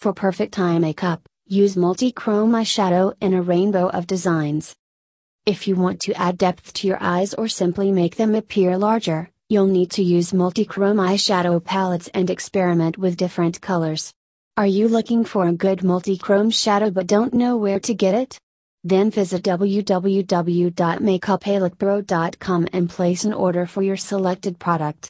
For perfect eye makeup, use multi-chrome eyeshadow in a rainbow of designs. If you want to add depth to your eyes or simply make them appear larger, you'll need to use multi-chrome eyeshadow palettes and experiment with different colors. Are you looking for a good multi-chrome shadow but don't know where to get it? Then visit www.makeuppalettepro.com and place an order for your selected product.